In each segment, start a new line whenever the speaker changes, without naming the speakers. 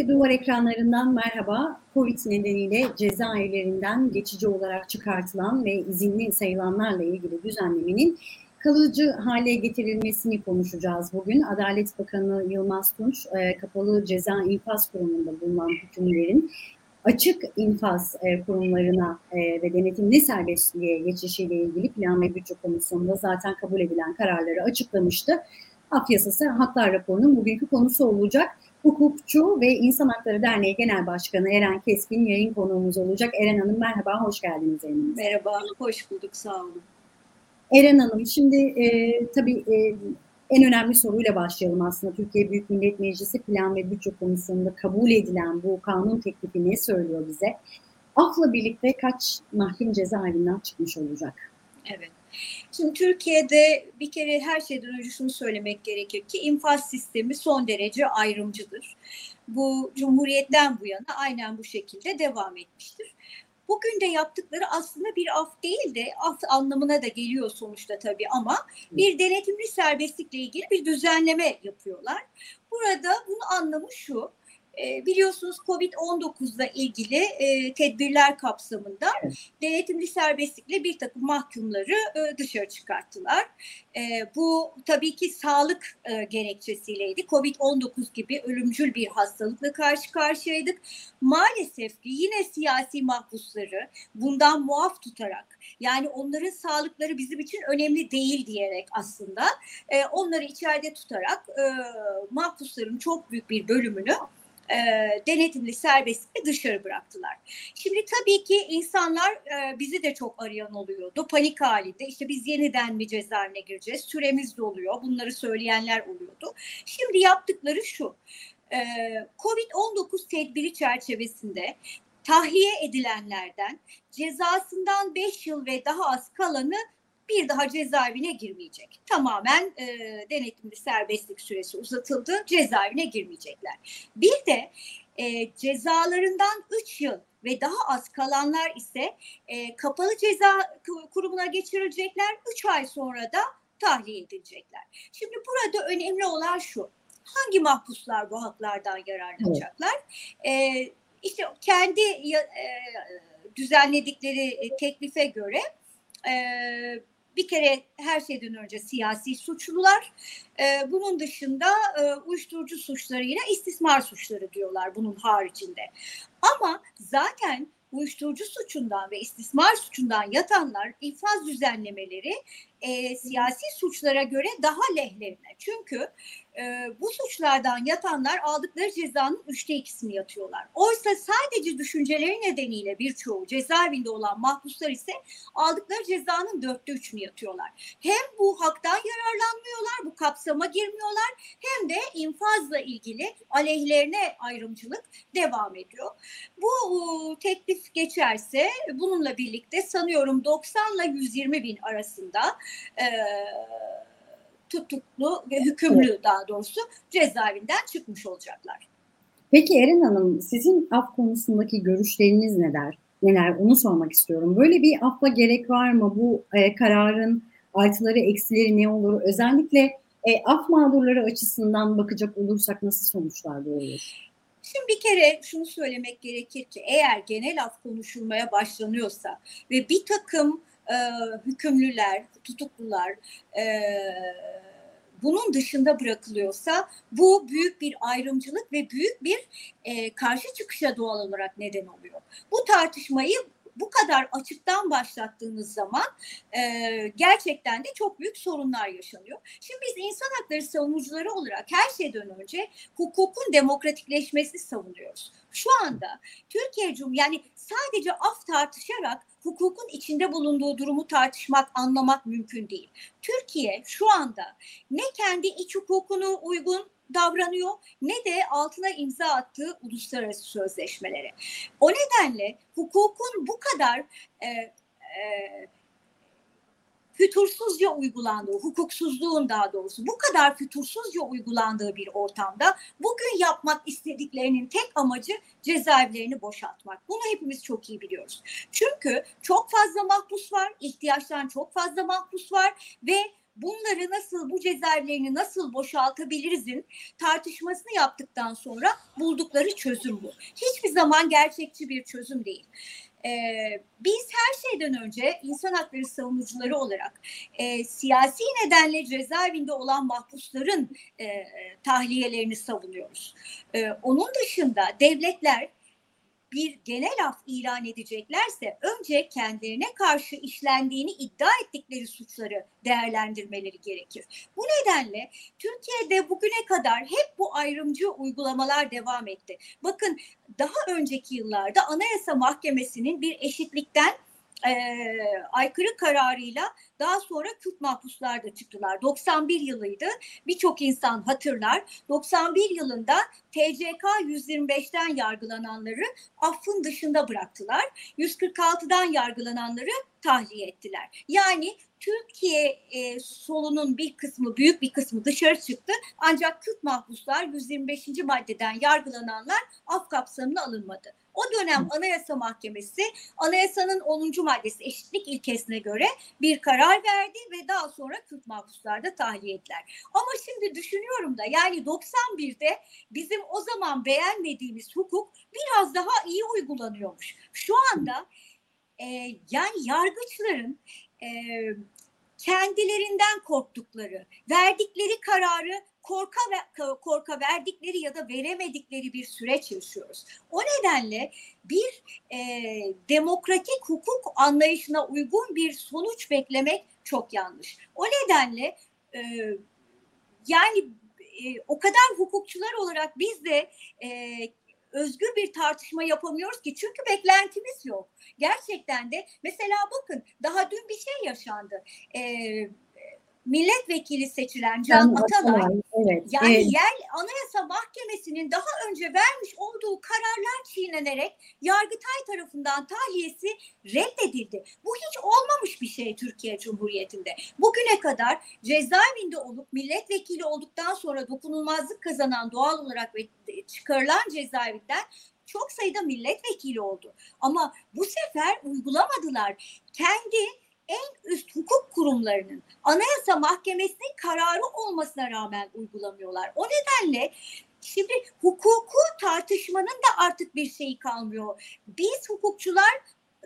Gazete Duvar ekranlarından merhaba. Covid nedeniyle cezaevlerinden geçici olarak çıkartılan ve izinli sayılanlarla ilgili düzenlemenin kalıcı hale getirilmesini konuşacağız bugün. Adalet Bakanı Yılmaz Tunç, e, kapalı ceza infaz kurumunda bulunan hükümlerin açık infaz e, kurumlarına e, ve denetimli serbestliğe geçişiyle ilgili Plan ve Bütçe Komisyonu'nda zaten kabul edilen kararları açıklamıştı. Af yasası haklar raporunun bugünkü konusu olacak. Hukukçu ve İnsan Hakları Derneği Genel Başkanı Eren Keskin yayın konuğumuz olacak. Eren Hanım merhaba, hoş geldiniz yayınımıza.
Merhaba, hoş bulduk, sağ olun.
Eren Hanım, şimdi e, tabii e, en önemli soruyla başlayalım aslında. Türkiye Büyük Millet Meclisi Plan ve Bütçe Komisyonu'nda kabul edilen bu kanun teklifi ne söylüyor bize? Afla birlikte kaç mahkum cezaevinden çıkmış olacak?
Evet. Şimdi Türkiye'de bir kere her şeyden önce şunu söylemek gerekir ki infaz sistemi son derece ayrımcıdır. Bu Cumhuriyet'ten bu yana aynen bu şekilde devam etmiştir. Bugün de yaptıkları aslında bir af değil de af anlamına da geliyor sonuçta tabii ama bir denetimli serbestlikle ilgili bir düzenleme yapıyorlar. Burada bunun anlamı şu, e, biliyorsunuz Covid-19 ile ilgili e, tedbirler kapsamında evet. denetimli serbestlikle bir takım mahkumları e, dışarı çıkarttılar. E, bu tabii ki sağlık e, gerekçesiyleydi. Covid-19 gibi ölümcül bir hastalıkla karşı karşıyaydık. Maalesef ki yine siyasi mahpusları bundan muaf tutarak yani onların sağlıkları bizim için önemli değil diyerek aslında e, onları içeride tutarak e, mahpusların çok büyük bir bölümünü e, denetimli serbestlikle dışarı bıraktılar. Şimdi tabii ki insanlar e, bizi de çok arayan oluyordu. Panik halinde işte biz yeniden mi cezaevine gireceğiz? Süremiz doluyor. Bunları söyleyenler oluyordu. Şimdi yaptıkları şu. E, Covid-19 tedbiri çerçevesinde tahliye edilenlerden cezasından 5 yıl ve daha az kalanı bir daha cezaevine girmeyecek. Tamamen e, denetimli serbestlik süresi uzatıldı. Cezaevine girmeyecekler. Bir de e, cezalarından 3 yıl ve daha az kalanlar ise e, kapalı ceza kurumuna geçirilecekler. 3 ay sonra da tahliye edilecekler. Şimdi burada önemli olan şu. Hangi mahpuslar bu haklardan yararlanacaklar? Evet. E, işte kendi e, düzenledikleri e, teklife göre e, bir kere her şeyden önce siyasi suçlular, e, bunun dışında e, uyuşturucu suçlarıyla istismar suçları diyorlar bunun haricinde. Ama zaten uyuşturucu suçundan ve istismar suçundan yatanlar infaz düzenlemeleri e, siyasi suçlara göre daha lehlerine. Çünkü e, bu suçlardan yatanlar aldıkları cezanın üçte ikisini yatıyorlar. Oysa sadece düşünceleri nedeniyle birçoğu cezaevinde olan mahpuslar ise aldıkları cezanın dörtte üçünü yatıyorlar. Hem bu haktan yararlanmıyorlar, bu kapsama girmiyorlar hem de infazla ilgili aleyhlerine ayrımcılık devam ediyor. Bu e, teklif geçerse bununla birlikte sanıyorum 90 ile 120 bin arasında e, tutuklu ve hükümlü evet. daha doğrusu cezaevinden çıkmış olacaklar.
Peki Eren Hanım sizin af konusundaki görüşleriniz neler? Neler onu sormak istiyorum. Böyle bir affa gerek var mı? Bu e, kararın artıları eksileri ne olur? Özellikle e, af mağdurları açısından bakacak olursak nasıl sonuçlar doğurur?
Şimdi bir kere şunu söylemek gerekir ki eğer genel af konuşulmaya başlanıyorsa ve bir takım e, hükümlüler, tutuklular e, bunun dışında bırakılıyorsa bu büyük bir ayrımcılık ve büyük bir e, karşı çıkışa doğal olarak neden oluyor. Bu tartışmayı bu kadar açıktan başlattığınız zaman e, gerçekten de çok büyük sorunlar yaşanıyor. Şimdi biz insan hakları savunucuları olarak her şeyden önce hukukun demokratikleşmesini savunuyoruz. Şu anda Türkiye Cumhuriyeti yani sadece af tartışarak hukukun içinde bulunduğu durumu tartışmak, anlamak mümkün değil. Türkiye şu anda ne kendi iç hukukunu uygun davranıyor ne de altına imza attığı uluslararası sözleşmelere. O nedenle hukukun bu kadar e, e, fütursuzca uygulandığı, hukuksuzluğun daha doğrusu bu kadar fütursuzca uygulandığı bir ortamda bugün yapmak istediklerinin tek amacı cezaevlerini boşaltmak. Bunu hepimiz çok iyi biliyoruz. Çünkü çok fazla mahpus var, ihtiyaçtan çok fazla mahpus var ve bunları nasıl bu cezaevlerini nasıl boşaltabilirizin tartışmasını yaptıktan sonra buldukları çözüm bu. Hiçbir zaman gerçekçi bir çözüm değil. Ee, biz her şeyden önce insan hakları savunucuları olarak e, siyasi nedenle cezaevinde olan mahpusların e, tahliyelerini savunuyoruz. E, onun dışında devletler bir genel af ilan edeceklerse önce kendilerine karşı işlendiğini iddia ettikleri suçları değerlendirmeleri gerekir. Bu nedenle Türkiye'de bugüne kadar hep bu ayrımcı uygulamalar devam etti. Bakın daha önceki yıllarda Anayasa Mahkemesi'nin bir eşitlikten e, aykırı kararıyla daha sonra Kürt mahpuslar da çıktılar. 91 yılıydı. Birçok insan hatırlar. 91 yılında TCK 125'ten yargılananları affın dışında bıraktılar. 146'dan yargılananları tahliye ettiler. Yani Türkiye e, solunun bir kısmı, büyük bir kısmı dışarı çıktı. Ancak Kürt mahpuslar 125. maddeden yargılananlar af kapsamına alınmadı. O dönem Anayasa Mahkemesi anayasanın 10. maddesi eşitlik ilkesine göre bir karar verdi ve daha sonra Kürt mahpuslar da tahliye ettiler. Ama şimdi düşünüyorum da yani 91'de bizim o zaman beğenmediğimiz hukuk biraz daha iyi uygulanıyormuş. Şu anda e, yani yargıçların e, kendilerinden korktukları, verdikleri kararı korka korka verdikleri ya da veremedikleri bir süreç yaşıyoruz. O nedenle bir e, demokratik hukuk anlayışına uygun bir sonuç beklemek çok yanlış. O nedenle e, yani e, o kadar hukukçular olarak biz de e, özgür bir tartışma yapamıyoruz ki çünkü beklentimiz yok. Gerçekten de mesela bakın daha dün bir şey yaşandı. Ee, milletvekili seçilen Can Atalay, evet, yani evet. yer Anayasa Mahkemesi'nin daha önce vermiş olduğu kararlar çiğnenerek Yargıtay tarafından tahliyesi reddedildi. Bu hiç olmamış bir şey Türkiye Cumhuriyeti'nde. Bugüne kadar cezaevinde olup milletvekili olduktan sonra dokunulmazlık kazanan doğal olarak ve çıkarılan cezaevinden çok sayıda milletvekili oldu. Ama bu sefer uygulamadılar. Kendi en üst hukuk kurumlarının Anayasa Mahkemesi'nin kararı olmasına rağmen uygulamıyorlar. O nedenle şimdi hukuku tartışmanın da artık bir şeyi kalmıyor. Biz hukukçular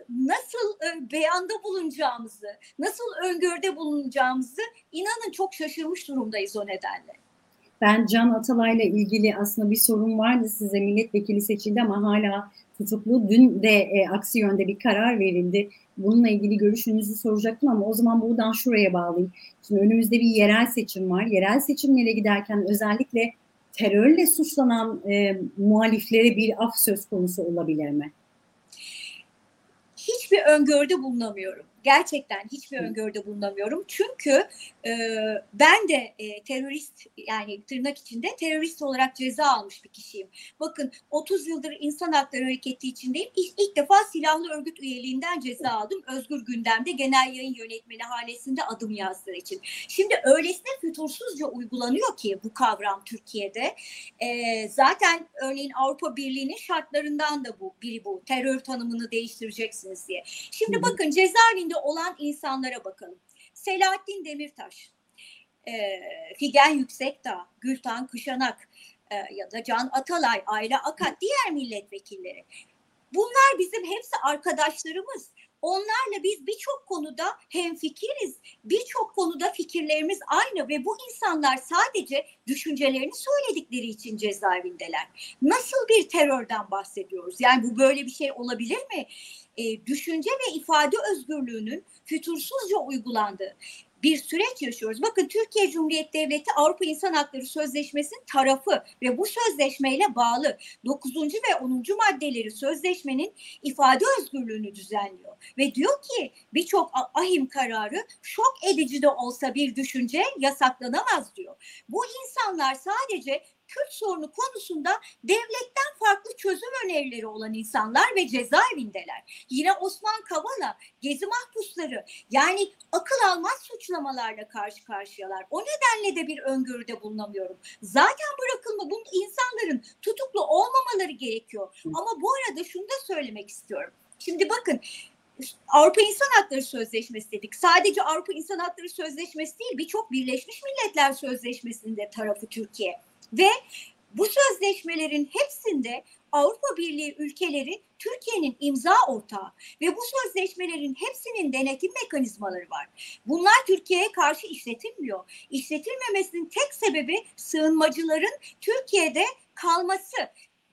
nasıl e, beyanda bulunacağımızı, nasıl öngörde bulunacağımızı inanın çok şaşırmış durumdayız o nedenle.
Ben Can Atalay'la ilgili aslında bir sorun vardı size milletvekili seçildi ama hala tutuklu. Dün de e, aksi yönde bir karar verildi. Bununla ilgili görüşünüzü soracaktım ama o zaman buradan şuraya bağlayayım. Şimdi önümüzde bir yerel seçim var. Yerel seçimlere giderken özellikle terörle suçlanan e, muhaliflere bir af söz konusu olabilir mi?
Hiçbir öngörüde bulunamıyorum gerçekten hiçbir öngörüde bulunamıyorum. Çünkü e, ben de e, terörist yani tırnak içinde terörist olarak ceza almış bir kişiyim. Bakın 30 yıldır insan hakları hareketi içindeyim. İlk, ilk defa silahlı örgüt üyeliğinden ceza aldım. Özgür Gündem'de genel yayın yönetmeni halesinde adım yazdığı için. Şimdi öylesine fütursuzca uygulanıyor ki bu kavram Türkiye'de. E, zaten örneğin Avrupa Birliği'nin şartlarından da bu biri bu. Terör tanımını değiştireceksiniz diye. Şimdi bakın cezaevinde içinde olan insanlara bakalım. Selahattin Demirtaş, e, Figen Yüksekdağ, Gültan Kışanak e, ya da Can Atalay, Ayla Akat, diğer milletvekilleri. Bunlar bizim hepsi arkadaşlarımız. Onlarla biz birçok konuda hemfikiriz. Birçok konuda fikirlerimiz aynı ve bu insanlar sadece düşüncelerini söyledikleri için cezaevindeler. Nasıl bir terörden bahsediyoruz? Yani bu böyle bir şey olabilir mi? E, düşünce ve ifade özgürlüğünün fütursuzca uygulandığı bir süreç yaşıyoruz. Bakın Türkiye Cumhuriyeti Devleti Avrupa İnsan Hakları Sözleşmesi'nin tarafı ve bu sözleşmeyle bağlı 9. ve 10. maddeleri sözleşmenin ifade özgürlüğünü düzenliyor. Ve diyor ki birçok ahim kararı şok edici de olsa bir düşünce yasaklanamaz diyor. Bu insanlar sadece Kürt sorunu konusunda devletten farklı çözüm önerileri olan insanlar ve cezaevindeler. Yine Osman Kavala, Gezi mahpusları yani akıl almaz suçlamalarla karşı karşıyalar. O nedenle de bir öngörüde bulunamıyorum. Zaten bırakılma bu insanların tutuklu olmamaları gerekiyor. Ama bu arada şunu da söylemek istiyorum. Şimdi bakın Avrupa İnsan Hakları Sözleşmesi dedik. Sadece Avrupa İnsan Hakları Sözleşmesi değil, birçok Birleşmiş Milletler Sözleşmesi'nde tarafı Türkiye. Ve bu sözleşmelerin hepsinde Avrupa Birliği ülkeleri Türkiye'nin imza ortağı ve bu sözleşmelerin hepsinin denetim mekanizmaları var. Bunlar Türkiye'ye karşı işletilmiyor. İşletilmemesinin tek sebebi sığınmacıların Türkiye'de kalması.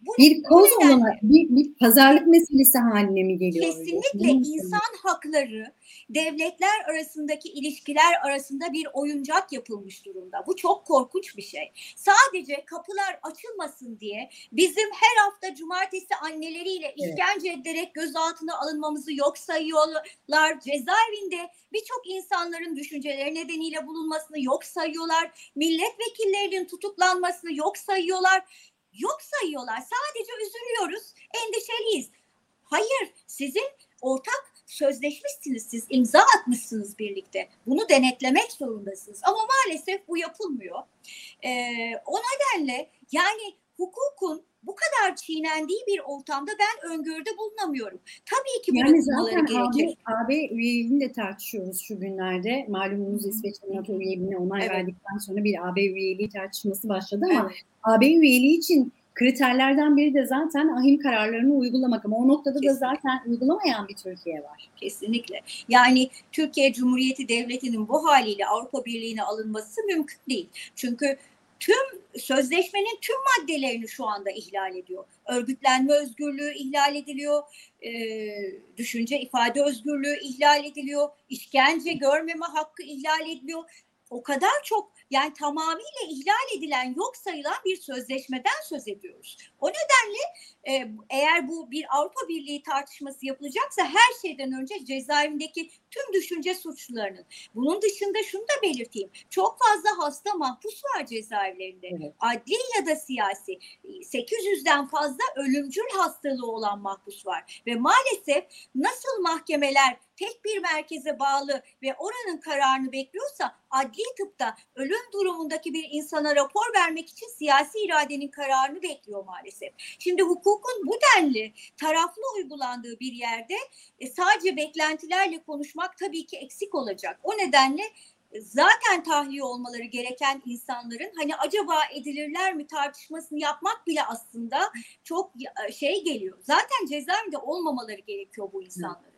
Bu, bir koz olana, bir, bir pazarlık meselesi haline mi geliyor?
Kesinlikle öyle? insan hakları devletler arasındaki ilişkiler arasında bir oyuncak yapılmış durumda. Bu çok korkunç bir şey. Sadece kapılar açılmasın diye bizim her hafta cumartesi anneleriyle işkence evet. ederek gözaltına alınmamızı yok sayıyorlar. Cezaevinde birçok insanların düşünceleri nedeniyle bulunmasını yok sayıyorlar. Milletvekillerinin tutuklanmasını yok sayıyorlar yok sayıyorlar. Sadece üzülüyoruz, endişeliyiz. Hayır, sizin ortak sözleşmişsiniz siz, imza atmışsınız birlikte. Bunu denetlemek zorundasınız. Ama maalesef bu yapılmıyor. Ee, o nedenle yani hukukun bu kadar çiğnendiği bir ortamda ben öngörüde bulunamıyorum. Tabii ki
yani zaten gerekir. AB, AB üyeliğini de tartışıyoruz şu günlerde. Malumunuz İsveç'in NATO üyeliğine onay evet. verdikten sonra bir AB üyeliği tartışması başladı ama evet. AB üyeliği için kriterlerden biri de zaten ahim kararlarını uygulamak ama o noktada Kesinlikle. da zaten uygulamayan bir Türkiye var.
Kesinlikle. Yani Türkiye Cumhuriyeti Devleti'nin bu haliyle Avrupa Birliği'ne alınması mümkün değil. Çünkü tüm sözleşmenin tüm maddelerini şu anda ihlal ediyor. Örgütlenme özgürlüğü ihlal ediliyor, e, düşünce ifade özgürlüğü ihlal ediliyor, işkence görmeme hakkı ihlal ediliyor. O kadar çok yani tamamıyla ihlal edilen, yok sayılan bir sözleşmeden söz ediyoruz. O nedenle e, eğer bu bir Avrupa Birliği tartışması yapılacaksa her şeyden önce cezaevindeki tüm düşünce suçlularının. Bunun dışında şunu da belirteyim. Çok fazla hasta mahpus var cezaevlerinde. Evet. Adli ya da siyasi. 800'den fazla ölümcül hastalığı olan mahpus var. Ve maalesef nasıl mahkemeler tek bir merkeze bağlı ve oranın kararını bekliyorsa adli tıpta ölüm durumundaki bir insana rapor vermek için siyasi iradenin kararını bekliyor maalesef. Şimdi hukukun bu denli taraflı uygulandığı bir yerde e, sadece beklentilerle konuşmak tabii ki eksik olacak. O nedenle e, zaten tahliye olmaları gereken insanların hani acaba edilirler mi tartışmasını yapmak bile aslında çok e, şey geliyor. Zaten cezaevinde olmamaları gerekiyor bu insanların.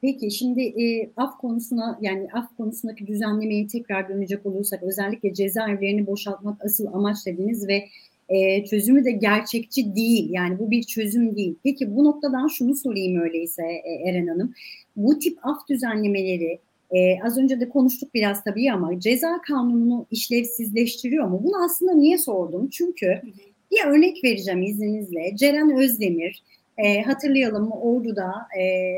Peki şimdi e, af konusuna yani af konusundaki düzenlemeyi tekrar dönecek olursak özellikle cezaevlerini boşaltmak asıl amaç dediniz ve e, çözümü de gerçekçi değil yani bu bir çözüm değil. Peki bu noktadan şunu sorayım öyleyse e, Eren Hanım bu tip af düzenlemeleri e, az önce de konuştuk biraz tabii ama ceza kanununu işlevsizleştiriyor mu? Bunu aslında niye sordum? Çünkü bir örnek vereceğim izninizle. Ceren Özdemir e, hatırlayalım Ordu'da e,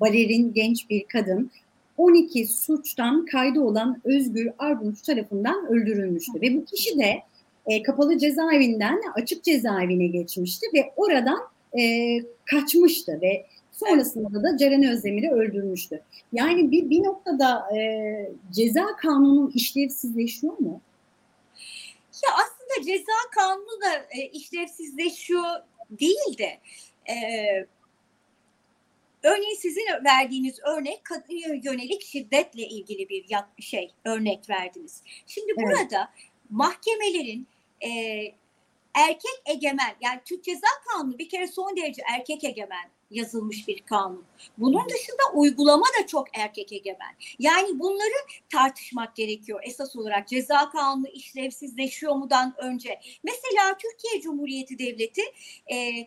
balerin genç bir kadın 12 suçtan kaydı olan Özgür Argunç tarafından öldürülmüştü. Ve bu kişi de e, kapalı cezaevinden açık cezaevine geçmişti ve oradan e, kaçmıştı ve sonrasında da Ceren Özdemir'i öldürmüştü. Yani bir, bir noktada e, ceza kanunu işlevsizleşiyor mu?
Ya aslında ceza kanunu da e, işlevsizleşiyor değil de e, Örneğin sizin verdiğiniz örnek kadına yönelik şiddetle ilgili bir şey örnek verdiniz. Şimdi evet. burada mahkemelerin e, erkek egemen yani Türk Ceza Kanunu bir kere son derece erkek egemen yazılmış bir kanun. Bunun dışında uygulama da çok erkek egemen. Yani bunları tartışmak gerekiyor esas olarak. Ceza kanunu işlevsizleşiyor mudan önce. Mesela Türkiye Cumhuriyeti Devleti e,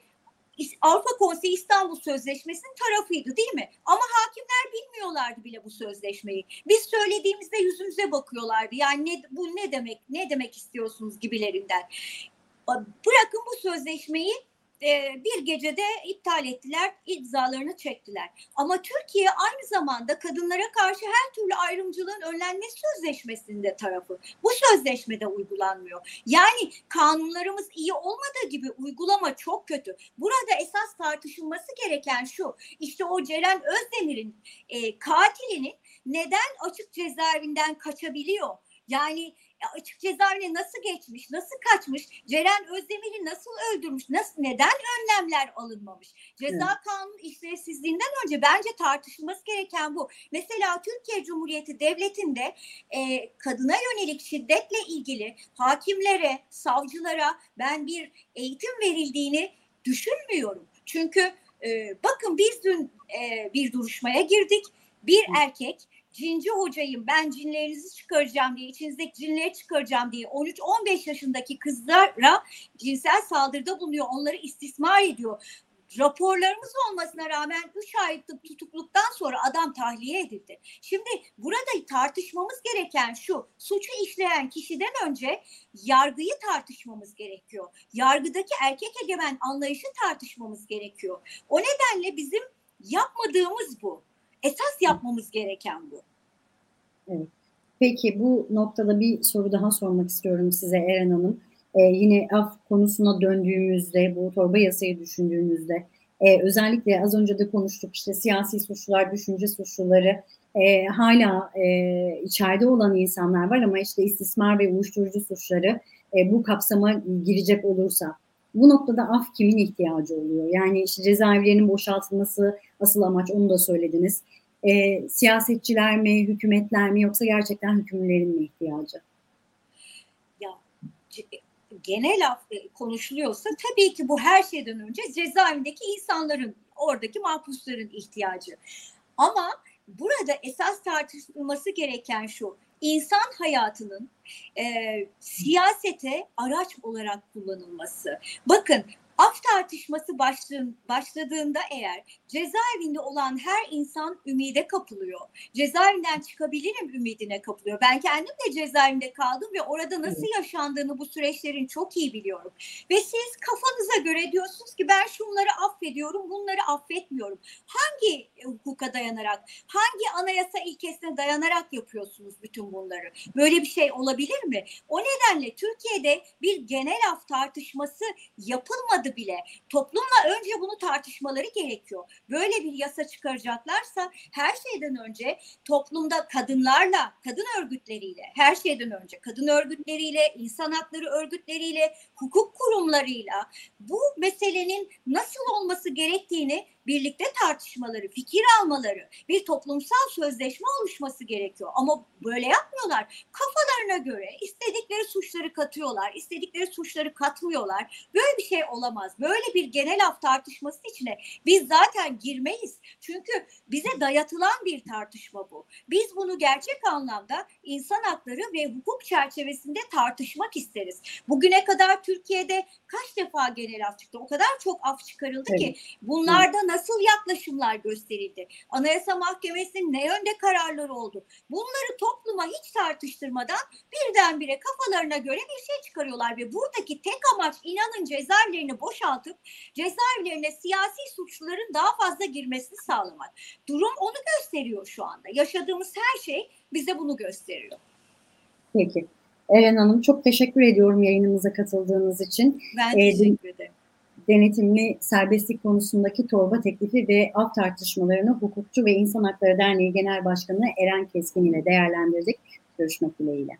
Avrupa Konseyi İstanbul Sözleşmesi'nin tarafıydı değil mi? Ama hakimler bilmiyorlardı bile bu sözleşmeyi. Biz söylediğimizde yüzümüze bakıyorlardı. Yani ne, bu ne demek, ne demek istiyorsunuz gibilerinden. Bırakın bu sözleşmeyi e, bir gecede iptal ettiler, imzalarını çektiler. Ama Türkiye aynı zamanda kadınlara karşı her türlü ayrımcılığın önlenmesi sözleşmesinde tarafı. Bu sözleşmede uygulanmıyor. Yani kanunlarımız iyi olmadığı gibi uygulama çok kötü. Burada esas tartışılması gereken şu. İşte o Ceren Özdemir'in e, katilinin neden açık cezaevinden kaçabiliyor? Yani açık cezaevine nasıl geçmiş, nasıl kaçmış, Ceren Özdemir'i nasıl öldürmüş, nasıl neden önlemler alınmamış? Ceza evet. kanunu işlevsizliğinden önce bence tartışılması gereken bu. Mesela Türkiye Cumhuriyeti Devleti'nde e, kadına yönelik şiddetle ilgili hakimlere, savcılara ben bir eğitim verildiğini düşünmüyorum. Çünkü e, bakın biz dün e, bir duruşmaya girdik. Bir erkek cinci hocayım ben cinlerinizi çıkaracağım diye içinizdeki cinleri çıkaracağım diye 13-15 yaşındaki kızlara cinsel saldırıda bulunuyor. Onları istismar ediyor. Raporlarımız olmasına rağmen 3 aylık tutukluktan sonra adam tahliye edildi. Şimdi burada tartışmamız gereken şu, suçu işleyen kişiden önce yargıyı tartışmamız gerekiyor. Yargıdaki erkek egemen anlayışı tartışmamız gerekiyor. O nedenle bizim yapmadığımız bu. Esas yapmamız gereken bu.
Evet. Peki bu noktada bir soru daha sormak istiyorum size Eren Hanım. Ee, yine af konusuna döndüğümüzde, bu torba yasayı düşündüğümüzde, e, özellikle az önce de konuştuk işte siyasi suçlular, düşünce suçluları, e, hala e, içeride olan insanlar var ama işte istismar ve uyuşturucu suçları e, bu kapsama girecek olursa bu noktada af kimin ihtiyacı oluyor? Yani işte cezaevlerinin boşaltılması asıl amaç onu da söylediniz. E, siyasetçiler mi, hükümetler mi yoksa gerçekten hükümlerin mi ihtiyacı?
Ya genel af e, konuşuluyorsa tabii ki bu her şeyden önce cezaevindeki insanların, oradaki mahpusların ihtiyacı. Ama burada esas tartışılması gereken şu, insan hayatının e, siyasete araç olarak kullanılması. Bakın Af tartışması başladığın, başladığında eğer cezaevinde olan her insan ümide kapılıyor. Cezaevinden çıkabilirim ümidine kapılıyor. Ben kendim de cezaevinde kaldım ve orada nasıl yaşandığını bu süreçlerin çok iyi biliyorum. Ve siz kafanıza göre diyorsunuz ki ben şunları affediyorum, bunları affetmiyorum. Hangi hukuka dayanarak, hangi anayasa ilkesine dayanarak yapıyorsunuz bütün bunları? Böyle bir şey olabilir mi? O nedenle Türkiye'de bir genel af tartışması yapılmadı bile toplumla önce bunu tartışmaları gerekiyor. Böyle bir yasa çıkaracaklarsa her şeyden önce toplumda kadınlarla, kadın örgütleriyle, her şeyden önce kadın örgütleriyle, insan hakları örgütleriyle, hukuk kurumlarıyla bu meselenin nasıl olması gerektiğini birlikte tartışmaları, fikir almaları, bir toplumsal sözleşme oluşması gerekiyor. Ama böyle yapmıyorlar. Kafalarına göre istedikleri suçları katıyorlar, istedikleri suçları katmıyorlar. Böyle bir şey olamaz. Böyle bir genel af tartışması içine biz zaten girmeyiz. Çünkü bize dayatılan bir tartışma bu. Biz bunu gerçek anlamda insan hakları ve hukuk çerçevesinde tartışmak isteriz. Bugüne kadar Türkiye'de kaç defa genel af çıktı? O kadar çok af çıkarıldı evet. ki bunlarda evet nasıl yaklaşımlar gösterildi? Anayasa Mahkemesi'nin ne yönde kararları oldu? Bunları topluma hiç tartıştırmadan birdenbire kafalarına göre bir şey çıkarıyorlar ve buradaki tek amaç inanın cezaevlerini boşaltıp cezaevlerine siyasi suçluların daha fazla girmesini sağlamak. Durum onu gösteriyor şu anda. Yaşadığımız her şey bize bunu gösteriyor.
Peki. Eren Hanım çok teşekkür ediyorum yayınımıza katıldığınız için.
Ben ee, teşekkür ederim
denetimli serbestlik konusundaki torba teklifi ve af tartışmalarını Hukukçu ve İnsan Hakları Derneği Genel Başkanı Eren Keskin ile değerlendirdik. Görüşmek dileğiyle.